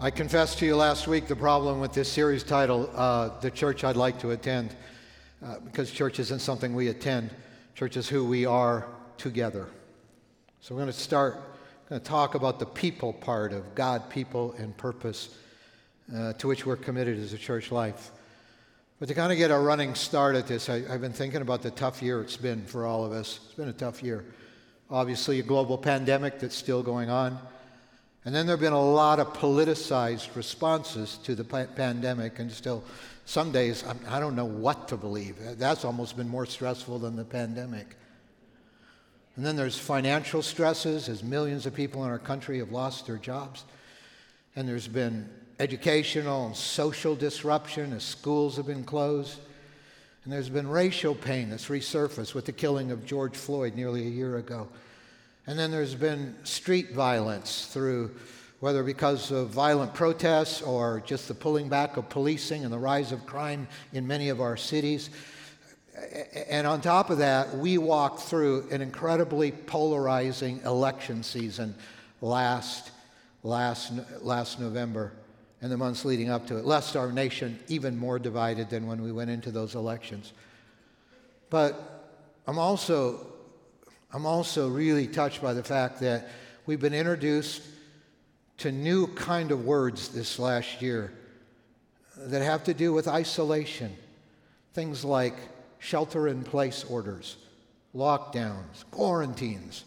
I confessed to you last week the problem with this series title, uh, The Church I'd Like to Attend, uh, because church isn't something we attend. Church is who we are together. So we're going to start, going to talk about the people part of God, people, and purpose uh, to which we're committed as a church life. But to kind of get a running start at this, I, I've been thinking about the tough year it's been for all of us. It's been a tough year. Obviously, a global pandemic that's still going on. And then there have been a lot of politicized responses to the pandemic, and still, some days, I don't know what to believe. That's almost been more stressful than the pandemic. And then there's financial stresses, as millions of people in our country have lost their jobs. And there's been educational and social disruption as schools have been closed. And there's been racial pain that's resurfaced with the killing of George Floyd nearly a year ago. And then there's been street violence through whether because of violent protests or just the pulling back of policing and the rise of crime in many of our cities. And on top of that, we walked through an incredibly polarizing election season last, last, last November and the months leading up to it, left our nation even more divided than when we went into those elections. But I'm also I'm also really touched by the fact that we've been introduced to new kind of words this last year that have to do with isolation. Things like shelter in place orders, lockdowns, quarantines.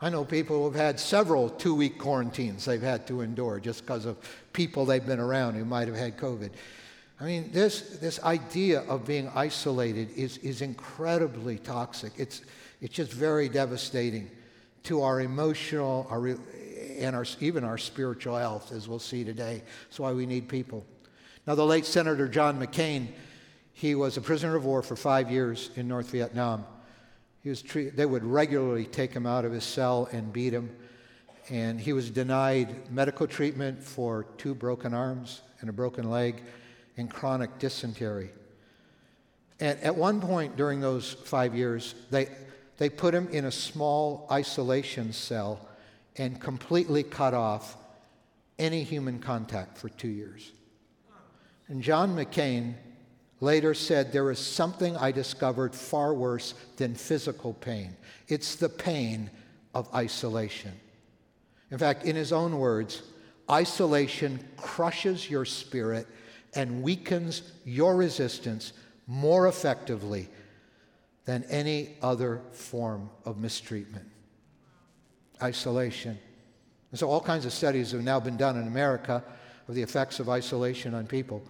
I know people who have had several two week quarantines they've had to endure just because of people they've been around who might have had COVID. I mean, this, this idea of being isolated is, is incredibly toxic. It's, it's just very devastating to our emotional our, and our, even our spiritual health, as we'll see today. That's why we need people. Now, the late Senator John McCain, he was a prisoner of war for five years in North Vietnam. He was treat, they would regularly take him out of his cell and beat him. And he was denied medical treatment for two broken arms and a broken leg and chronic dysentery. And at one point during those five years, they, they put him in a small isolation cell and completely cut off any human contact for two years. And John McCain later said, There is something I discovered far worse than physical pain. It's the pain of isolation. In fact, in his own words, isolation crushes your spirit and weakens your resistance more effectively than any other form of mistreatment. Isolation. And so, all kinds of studies have now been done in America of the effects of isolation on people.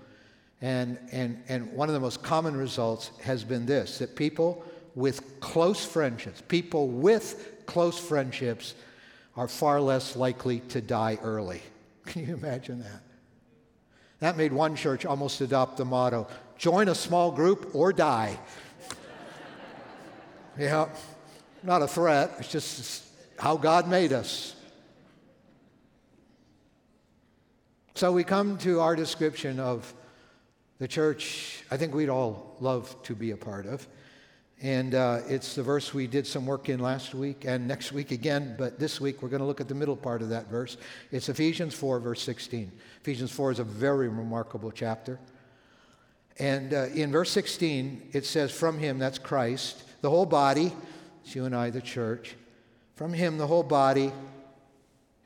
And, and, and one of the most common results has been this that people with close friendships, people with close friendships, are far less likely to die early. Can you imagine that? That made one church almost adopt the motto join a small group or die. Yeah, not a threat, it's just how God made us. So we come to our description of the church I think we'd all love to be a part of. And uh, it's the verse we did some work in last week and next week again, but this week we're going to look at the middle part of that verse. It's Ephesians 4, verse 16. Ephesians 4 is a very remarkable chapter. And uh, in verse 16, it says, From him, that's Christ, the whole body, it's you and I, the church, from him, the whole body,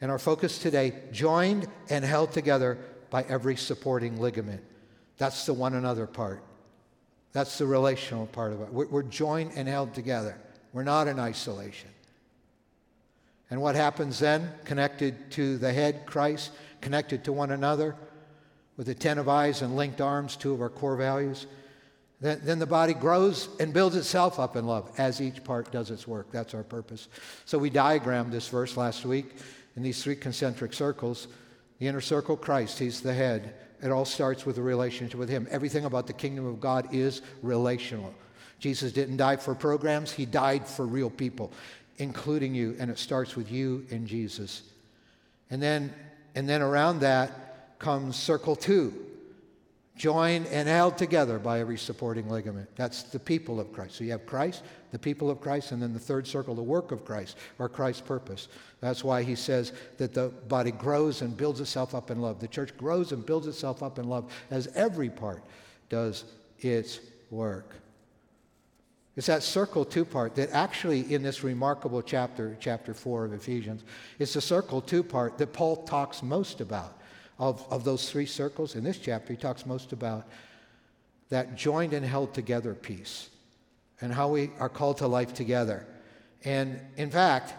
and our focus today, joined and held together by every supporting ligament. That's the one another part. That's the relational part of it. We're joined and held together. We're not in isolation. And what happens then? Connected to the head, Christ, connected to one another, with attentive eyes and linked arms, two of our core values. Then, then the body grows and builds itself up in love as each part does its work. That's our purpose. So we diagrammed this verse last week in these three concentric circles. The inner circle, Christ, He's the head. It all starts with a relationship with Him. Everything about the kingdom of God is relational. Jesus didn't die for programs, He died for real people, including you, and it starts with you and Jesus. And then, and then around that comes circle two joined and held together by every supporting ligament. That's the people of Christ. So you have Christ, the people of Christ, and then the third circle, the work of Christ, or Christ's purpose. That's why he says that the body grows and builds itself up in love. The church grows and builds itself up in love as every part does its work. It's that circle two part that actually, in this remarkable chapter, chapter four of Ephesians, it's the circle two part that Paul talks most about of, of those three circles. In this chapter, he talks most about that joined and held together piece and how we are called to life together. And in fact,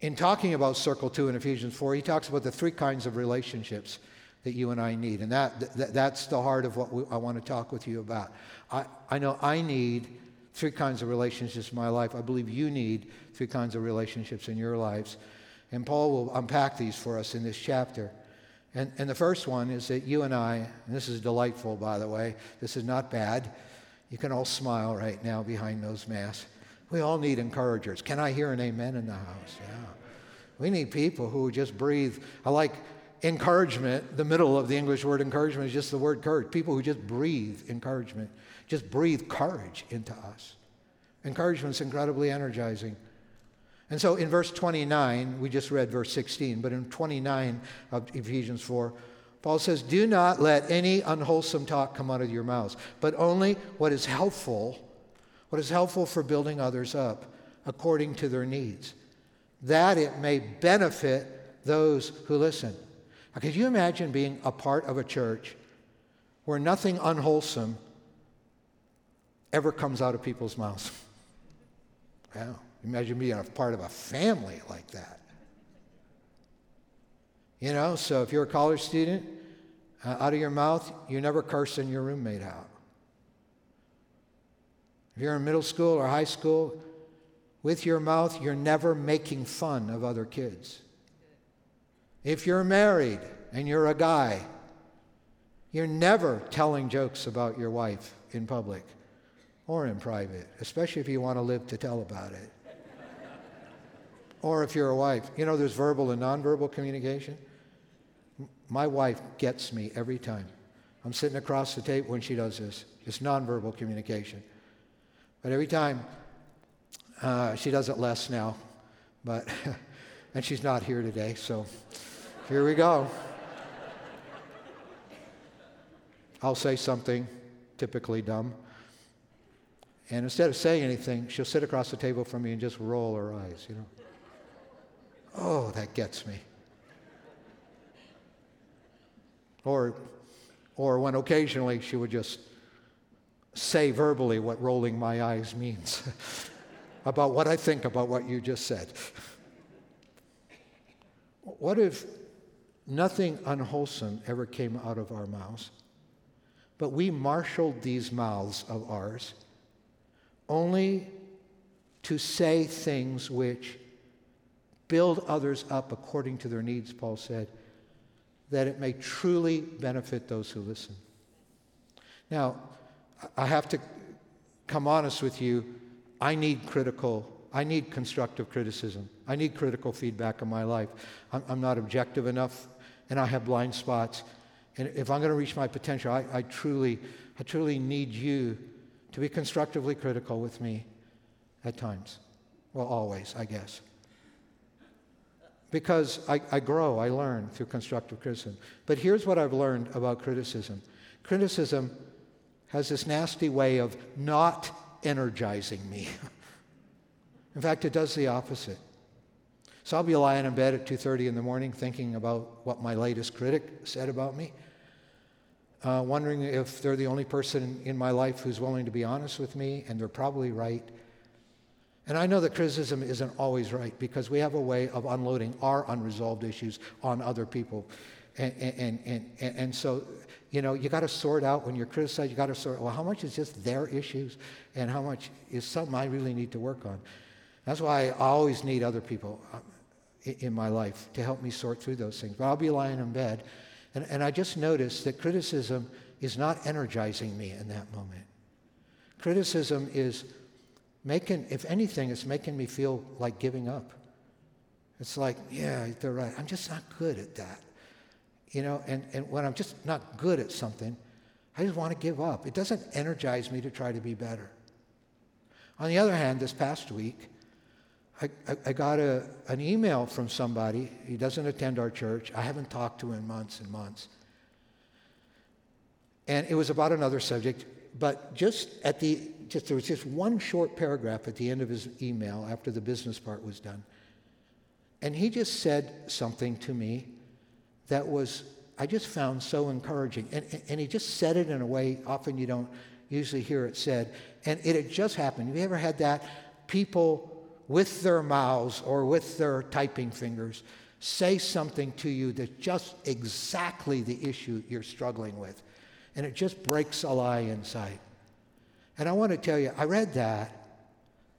in talking about circle two in Ephesians 4, he talks about the three kinds of relationships that you and I need. And that, that that's the heart of what we, I want to talk with you about. I, I know I need three kinds of relationships in my life. I believe you need three kinds of relationships in your lives. And Paul will unpack these for us in this chapter. And, and the first one is that you and I, and this is delightful, by the way, this is not bad. You can all smile right now behind those masks. We all need encouragers. Can I hear an amen in the house? Yeah. We need people who just breathe. I like encouragement. The middle of the English word encouragement is just the word courage. People who just breathe encouragement, just breathe courage into us. Encouragement is incredibly energizing. And so in verse 29, we just read verse 16, but in 29 of Ephesians 4, Paul says, Do not let any unwholesome talk come out of your mouths, but only what is helpful, what is helpful for building others up according to their needs, that it may benefit those who listen. Now, could you imagine being a part of a church where nothing unwholesome ever comes out of people's mouths? Wow. Imagine being a part of a family like that. You know, so if you're a college student, uh, out of your mouth, you're never cursing your roommate out. If you're in middle school or high school, with your mouth, you're never making fun of other kids. If you're married and you're a guy, you're never telling jokes about your wife in public or in private, especially if you want to live to tell about it or if you're a wife. You know, there's verbal and nonverbal communication. My wife gets me every time. I'm sitting across the table when she does this. It's nonverbal communication. But every time, uh, she does it less now, but, and she's not here today, so here we go. I'll say something typically dumb. And instead of saying anything, she'll sit across the table from me and just roll her eyes, you know. Oh, that gets me. Or, or when occasionally she would just say verbally what rolling my eyes means about what I think about what you just said. What if nothing unwholesome ever came out of our mouths, but we marshaled these mouths of ours only to say things which build others up according to their needs, Paul said, that it may truly benefit those who listen. Now, I have to come honest with you. I need critical, I need constructive criticism. I need critical feedback in my life. I'm, I'm not objective enough, and I have blind spots. And if I'm going to reach my potential, I, I, truly, I truly need you to be constructively critical with me at times. Well, always, I guess because I, I grow, I learn through constructive criticism. But here's what I've learned about criticism criticism has this nasty way of not energizing me. in fact, it does the opposite. So I'll be lying in bed at 2:30 in the morning thinking about what my latest critic said about me, uh, wondering if they're the only person in my life who's willing to be honest with me, and they're probably right. And I know that criticism isn't always right because we have a way of unloading our unresolved issues on other people. And, and, and, and, and so, you know, you got to sort out when you're criticized, you got to sort, well, how much is just their issues and how much is something I really need to work on? That's why I always need other people uh, in my life to help me sort through those things. But I'll be lying in bed, and, and I just noticed that criticism is not energizing me in that moment. Criticism is making, if anything, it's making me feel like giving up. It's like, yeah, they're right. I'm just not good at that. You know, and, and when I'm just not good at something, I just want to give up. It doesn't energize me to try to be better. On the other hand, this past week, I, I, I got a, an email from somebody. He doesn't attend our church. I haven't talked to him in months and months. And it was about another subject, but just at the, just, there was just one short paragraph at the end of his email after the business part was done. And he just said something to me that was, I just found so encouraging. And, and he just said it in a way often you don't usually hear it said. And it had just happened. Have you ever had that? People with their mouths or with their typing fingers say something to you that's just exactly the issue you're struggling with. And it just breaks a lie inside. And I want to tell you, I read that.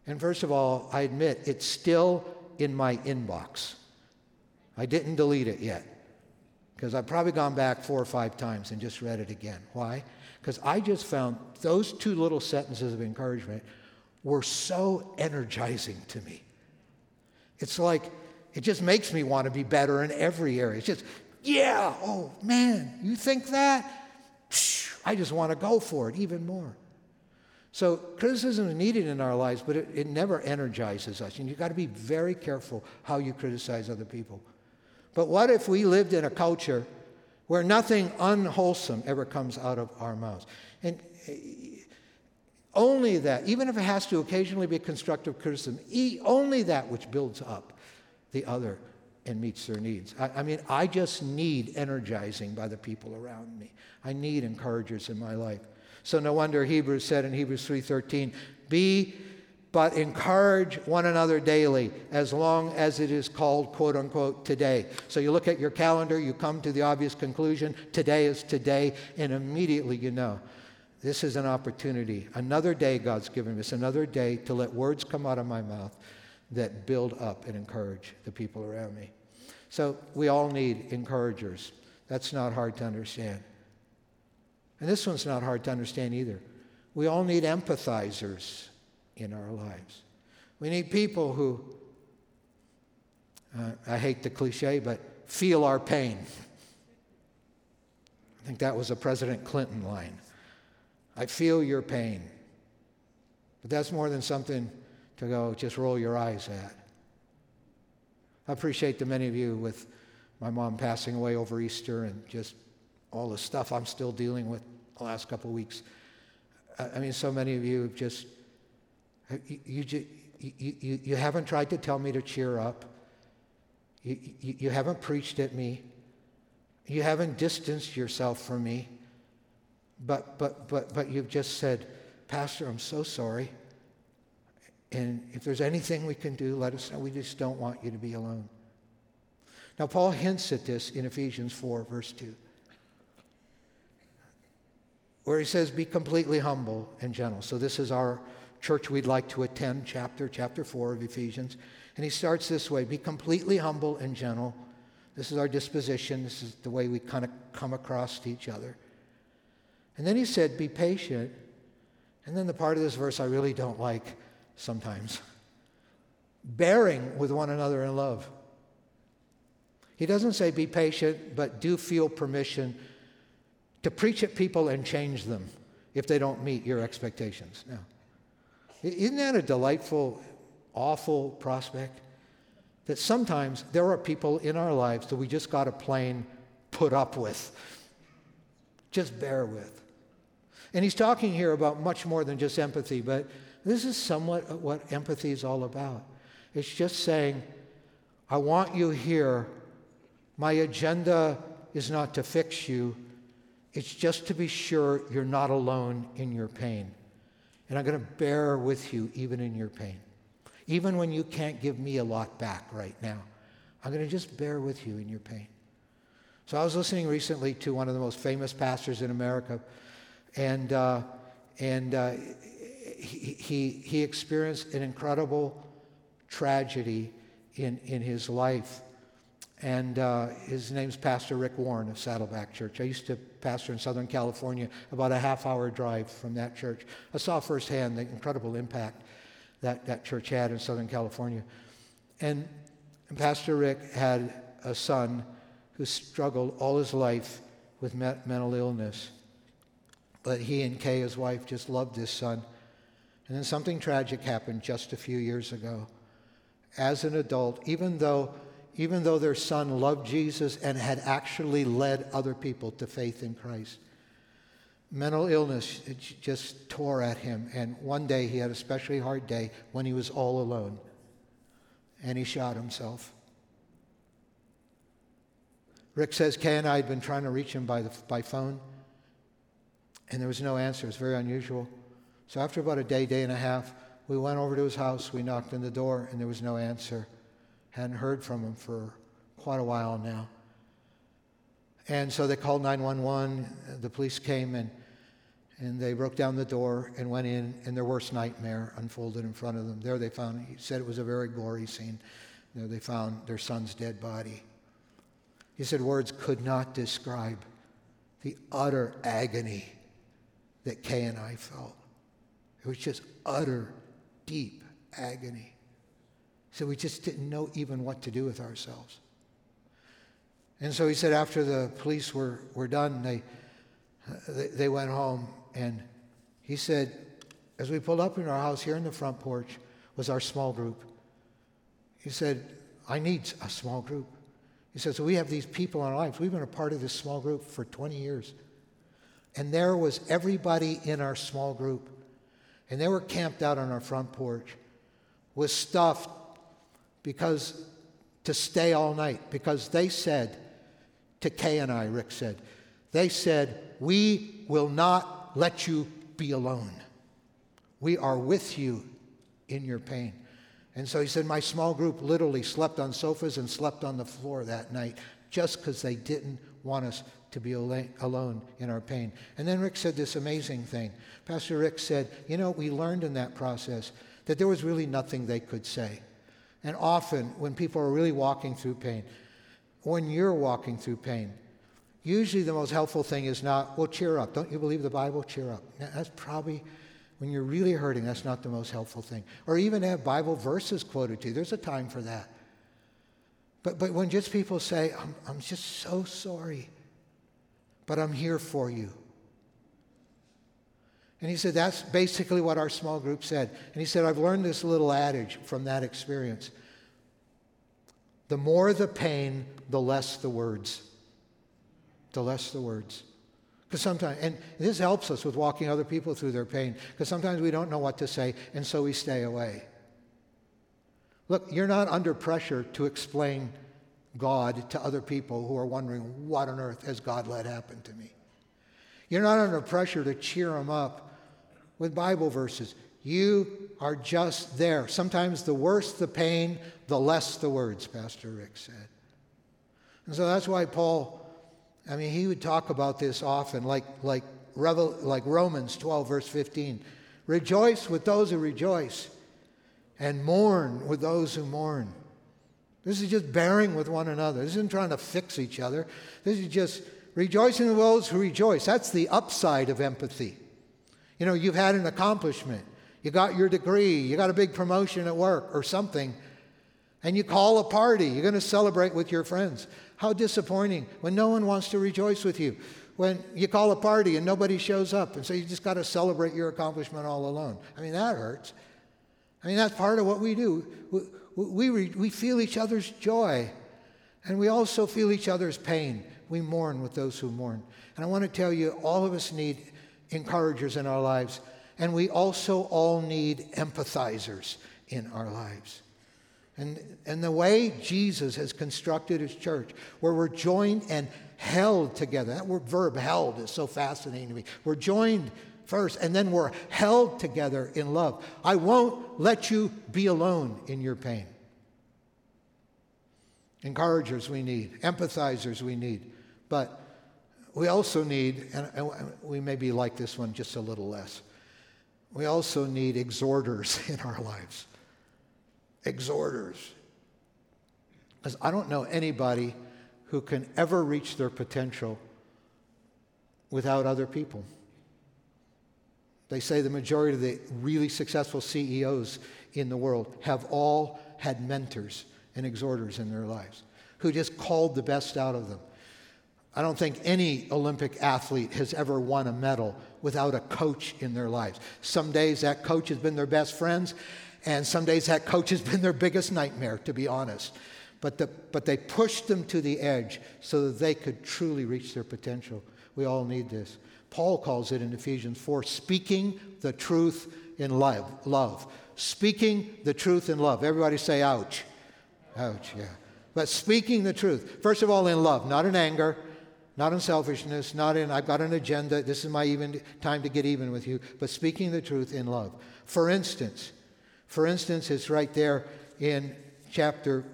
And first of all, I admit it's still in my inbox. I didn't delete it yet because I've probably gone back four or five times and just read it again. Why? Because I just found those two little sentences of encouragement were so energizing to me. It's like, it just makes me want to be better in every area. It's just, yeah, oh man, you think that? I just want to go for it even more. So criticism is needed in our lives, but it, it never energizes us. And you've got to be very careful how you criticize other people. But what if we lived in a culture where nothing unwholesome ever comes out of our mouths? And eh, only that, even if it has to occasionally be constructive criticism, only that which builds up the other and meets their needs. I, I, mean, I just need energizing by the people around me. I need encouragers in my life. So no wonder Hebrews said in Hebrews 3:13, "Be but encourage one another daily as long as it is called quote unquote today." So you look at your calendar, you come to the obvious conclusion, today is today, and immediately you know this is an opportunity. Another day God's given us, another day to let words come out of my mouth that build up and encourage the people around me. So we all need encouragers. That's not hard to understand. And this one's not hard to understand either. We all need empathizers in our lives. We need people who, uh, I hate the cliche, but feel our pain. I think that was a President Clinton line. I feel your pain. But that's more than something to go just roll your eyes at. I appreciate the many of you with my mom passing away over Easter and just all the stuff I'm still dealing with the last couple of weeks. I mean, so many of you have just, you, you, you, you haven't tried to tell me to cheer up. You, you, you haven't preached at me. You haven't distanced yourself from me. But, but, but, but you've just said, Pastor, I'm so sorry. And if there's anything we can do, let us know. We just don't want you to be alone. Now, Paul hints at this in Ephesians 4, verse 2, where he says, Be completely humble and gentle. So, this is our church we'd like to attend, chapter, chapter 4 of Ephesians. And he starts this way Be completely humble and gentle. This is our disposition. This is the way we kind of come across to each other. And then he said, Be patient. And then the part of this verse I really don't like sometimes bearing with one another in love. He doesn't say be patient, but do feel permission to preach at people and change them if they don't meet your expectations. Now, isn't that a delightful, awful prospect? That sometimes there are people in our lives that we just got to plain put up with, just bear with. And he's talking here about much more than just empathy, but this is somewhat what empathy is all about. It's just saying, I want you here. My agenda is not to fix you, it's just to be sure you're not alone in your pain. And I'm going to bear with you even in your pain. Even when you can't give me a lot back right now, I'm going to just bear with you in your pain. So I was listening recently to one of the most famous pastors in America and, uh, and uh, he, he, experienced an incredible tragedy in, in his life. And uh, his name's Pastor Rick Warren of Saddleback Church. I used to pastor in Southern California, about a half hour drive from that church. I saw firsthand the incredible impact that that church had in Southern California. And, and Pastor Rick had a son who struggled all his life with mental illness. But he and Kay, his wife, just loved this son. And then something tragic happened just a few years ago. As an adult, even though, even though their son loved Jesus and had actually led other people to faith in Christ, mental illness just tore at him. And one day he had a especially hard day when he was all alone. And he shot himself. Rick says Kay and I had been trying to reach him by, the, by phone, and there was no answer. It's very unusual. So after about a day, day and a half, we went over to his house. We knocked on the door, and there was no answer. Hadn't heard from him for quite a while now. And so they called 911. The police came and, and they broke down the door and went in, and their worst nightmare unfolded in front of them. There they found, he said it was a very gory scene. There they found their son's dead body. He said words could not describe the utter agony that Kay and I felt. It was just utter, deep agony. So we just didn't know even what to do with ourselves. And so he said after the police were, were done, they, they, went home. And he said, as we pulled up in our house here in the front porch was our small group. He said, I need a small group. He said, so We have these people in our lives. We've been a part of this small group for 20 years. And there was everybody in our small group. And they were camped out on our front porch with stuff because to stay all night because they said to Kay and I, Rick said, they said, We will not let you be alone. We are with you in your pain. And so he said, My small group literally slept on sofas and slept on the floor that night just because they didn't want us to be alone in our pain. And then Rick said this amazing thing. Pastor Rick said, You know, we learned in that process that there was really nothing they could say. And often, when people are really walking through pain, when you're walking through pain, usually the most helpful thing is not, well, cheer up. Don't you believe the Bible? Cheer up. That's probably when you're really hurting, that's not the most helpful thing. Or even have Bible verses quoted to you. There's a time for that. But, but when just people say, I'm, I'm just so sorry, but I'm here for you. And he said, that's basically what our small group said. And he said, I've learned this little adage from that experience. The more the pain, the less the words. The less the words. Because sometimes, and this helps us with walking other people through their pain, because sometimes we don't know what to say, and so we stay away. Look, you're not under pressure to explain God to other people who are wondering, what on earth has God let happen to me? You're not under pressure to cheer them up with Bible verses. You are just there. Sometimes the worse the pain, the less the words, Pastor Rick said. And so that's why Paul I mean, he would talk about this often, like, like, Revel, like Romans 12, verse 15. Rejoice with those who rejoice, and mourn with those who mourn. This is just bearing with one another. This isn't trying to fix each other. This is just rejoicing with those who rejoice. That's the upside of empathy. You know, you've had an accomplishment. You got your degree. You got a big promotion at work or something. And you call a party. You're going to celebrate with your friends. How disappointing when no one wants to rejoice with you. When you call a party and nobody shows up, and so you just got to celebrate your accomplishment all alone. I mean, that hurts. I mean, that's part of what we do. We, we, we feel each other's joy, and we also feel each other's pain. We mourn with those who mourn. And I want to tell you, all of us need encouragers in our lives, and we also all need empathizers in our lives. And, and the way Jesus has constructed his church, where we're joined and held together. That word verb, held, is so fascinating to me. We're joined first, and then we're held together in love. I won't let you be alone in your pain. Encouragers we need, empathizers we need, but we also need, and we maybe like this one just a little less, we also need exhorters in our lives exhorters. Because I don't know anybody who can ever reach their potential without other people. They say the majority of the really successful CEOs in the world have all had mentors and exhorters in their lives who just called the best out of them. I don't think any Olympic athlete has ever won a medal without a coach in their lives. Some days that coach has been their best friends, and some days that coach has been their biggest nightmare, to be honest. But, the, but they pushed them to the edge so that they could truly reach their potential. We all need this. Paul calls it in Ephesians 4 speaking the truth in love. love. Speaking the truth in love. Everybody say, ouch. Ouch, yeah. But speaking the truth. First of all, in love, not in anger, not in selfishness, not in, I've got an agenda, this is my even time to get even with you, but speaking the truth in love. For instance, for instance, it's right there in chapter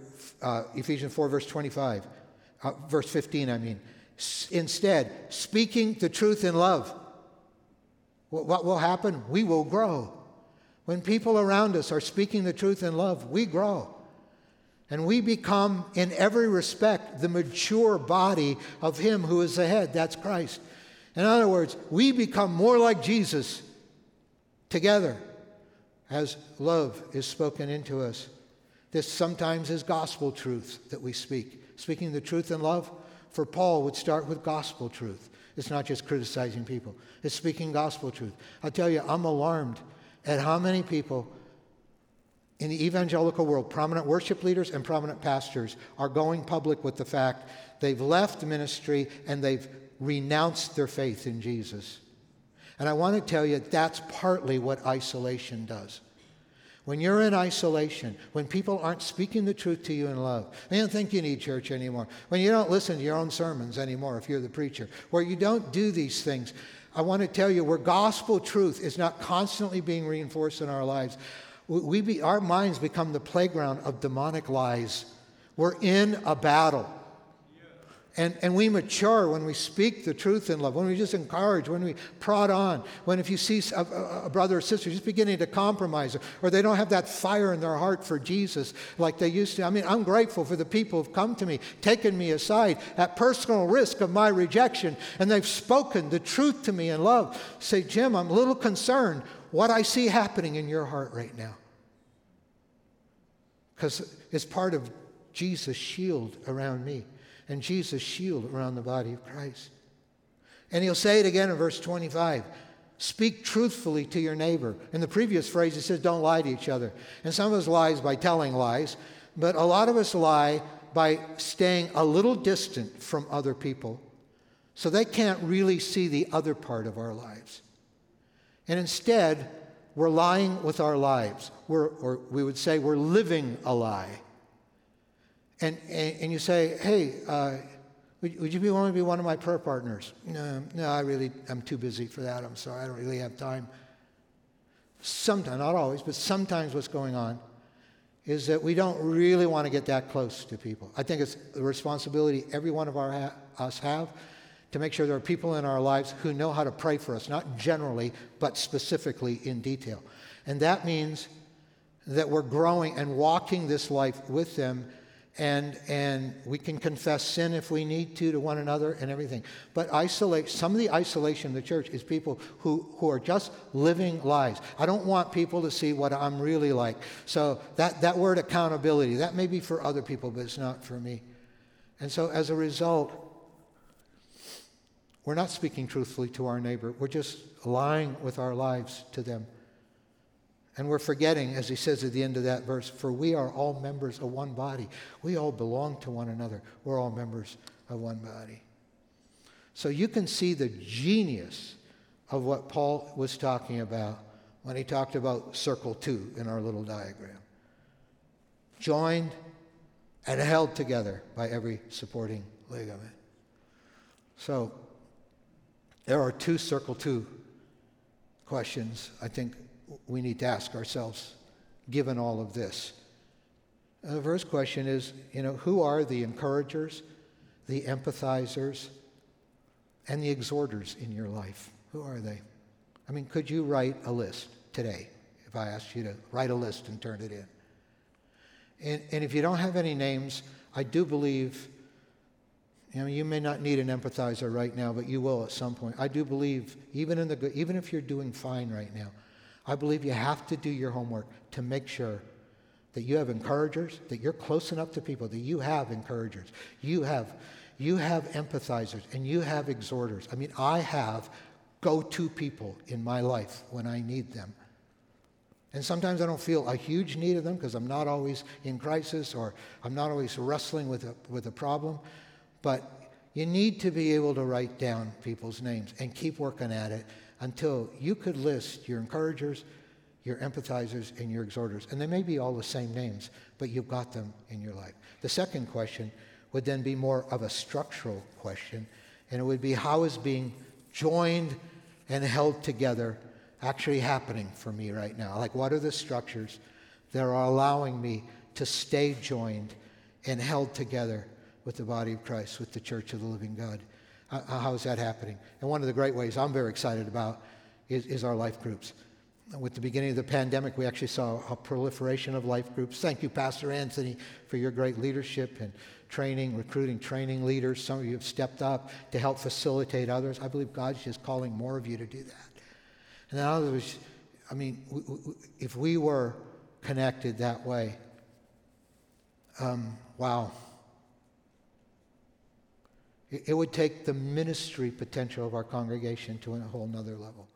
uh, Ephesians 4, verse 25, uh, verse 15, I mean. Instead, speaking the truth in love. What, what will happen? We will grow. When people around us are speaking the truth in love, we grow. And we become, in every respect, the mature body of Him who is the head. That's Christ. In other words, we become more like Jesus together as love is spoken into us. This sometimes is gospel truth that we speak. Speaking the truth in love, for Paul, would start with gospel truth. It's not just criticizing people, it's speaking gospel truth. I tell you, I'm alarmed at how many people in the evangelical world, prominent worship leaders and prominent pastors are going public with the fact they've left ministry and they've renounced their faith in Jesus. And I want to tell you that's partly what isolation does. When you're in isolation, when people aren't speaking the truth to you in love, they don't think you need church anymore. When you don't listen to your own sermons anymore, if you're the preacher, where you don't do these things, I want to tell you where gospel truth is not constantly being reinforced in our lives, we be, our minds become the playground of demonic lies. We're in a battle. And, and we mature when we speak the truth in love, when we just encourage, when we prod on, when if you see a, a, brother or sister just beginning to compromise, or they don't have that fire in their heart for Jesus like they used to. I mean, I'm grateful for the people who've come to me, taken me aside at personal risk of my rejection, and they've spoken the truth to me in love. Say, Jim, I'm a little concerned what I see happening in your heart right now because it's part of Jesus' shield around me and Jesus' shield around the body of Christ. And he'll say it again in verse 25 speak truthfully to your neighbor. In the previous phrase, he says, don't lie to each other. And some of us lies by telling lies, but a lot of us lie by staying a little distant from other people so they can't really see the other part of our lives. And instead, we're lying with our lives. We're, or we would say we're living a lie. And, and, you say, hey, uh, would, would, you be willing to be one of my prayer partners? No, no, I really, I'm too busy for that. I'm sorry, I don't really have time. Sometimes, not always, but sometimes what's going on is that we don't really want to get that close to people. I think it's the responsibility every one of our ha- us have to make sure there are people in our lives who know how to pray for us, not generally, but specifically in detail. And that means that we're growing and walking this life with them and and we can confess sin if we need to to one another and everything but isolate some of the isolation in the church is people who who are just living lies i don't want people to see what i'm really like so that that word accountability that may be for other people but it's not for me and so as a result we're not speaking truthfully to our neighbor. We're just lying with our lives to them. And we're forgetting, as he says at the end of that verse, for we are all members of one body. We all belong to one another. We're all members of one body. So you can see the genius of what Paul was talking about when he talked about circle two in our little diagram. Joined and held together by every supporting ligament. So there are two circle two questions I think we need to ask ourselves, given all of this. And the first question is, you know, who are the encouragers, the empathizers, and the exhorters in your life? Who are they? I mean, could you write a list today if I asked you to write a list and turn it in? And, and if you don't have any names, I do believe you know, you may not need an empathizer right now, but you will at some point. I do believe, even in the even if you're doing fine right now, I believe you have to do your homework to make sure that you have encouragers, that you're close enough to people, that you have encouragers. You have, you have empathizers and you have exhorters. I mean, I have go to people in my life when I need them. And sometimes I don't feel a huge need of them because I'm not always in crisis or I'm not always wrestling with a, with a problem. But you need to be able to write down people's names and keep working at it until you could list your encouragers, your empathizers, and your exhorters. And they may be all the same names, but you've got them in your life. The second question would then be more of a structural question, and it would be how is being joined and held together actually happening for me right now? Like, what are the structures that are allowing me to stay joined and held together with the body of Christ, with the church of the living God? How is that happening? And one of the great ways I'm very excited about is, is our life groups. With the beginning of the pandemic, we actually saw a proliferation of life groups. Thank you, Pastor Anthony, for your great leadership and training, recruiting training leaders. Some of you have stepped up to help facilitate others. I believe God's just calling more of you to do that. And in other words, I mean, if we were connected that way, um, wow. It would take the ministry potential of our congregation to a whole nother level.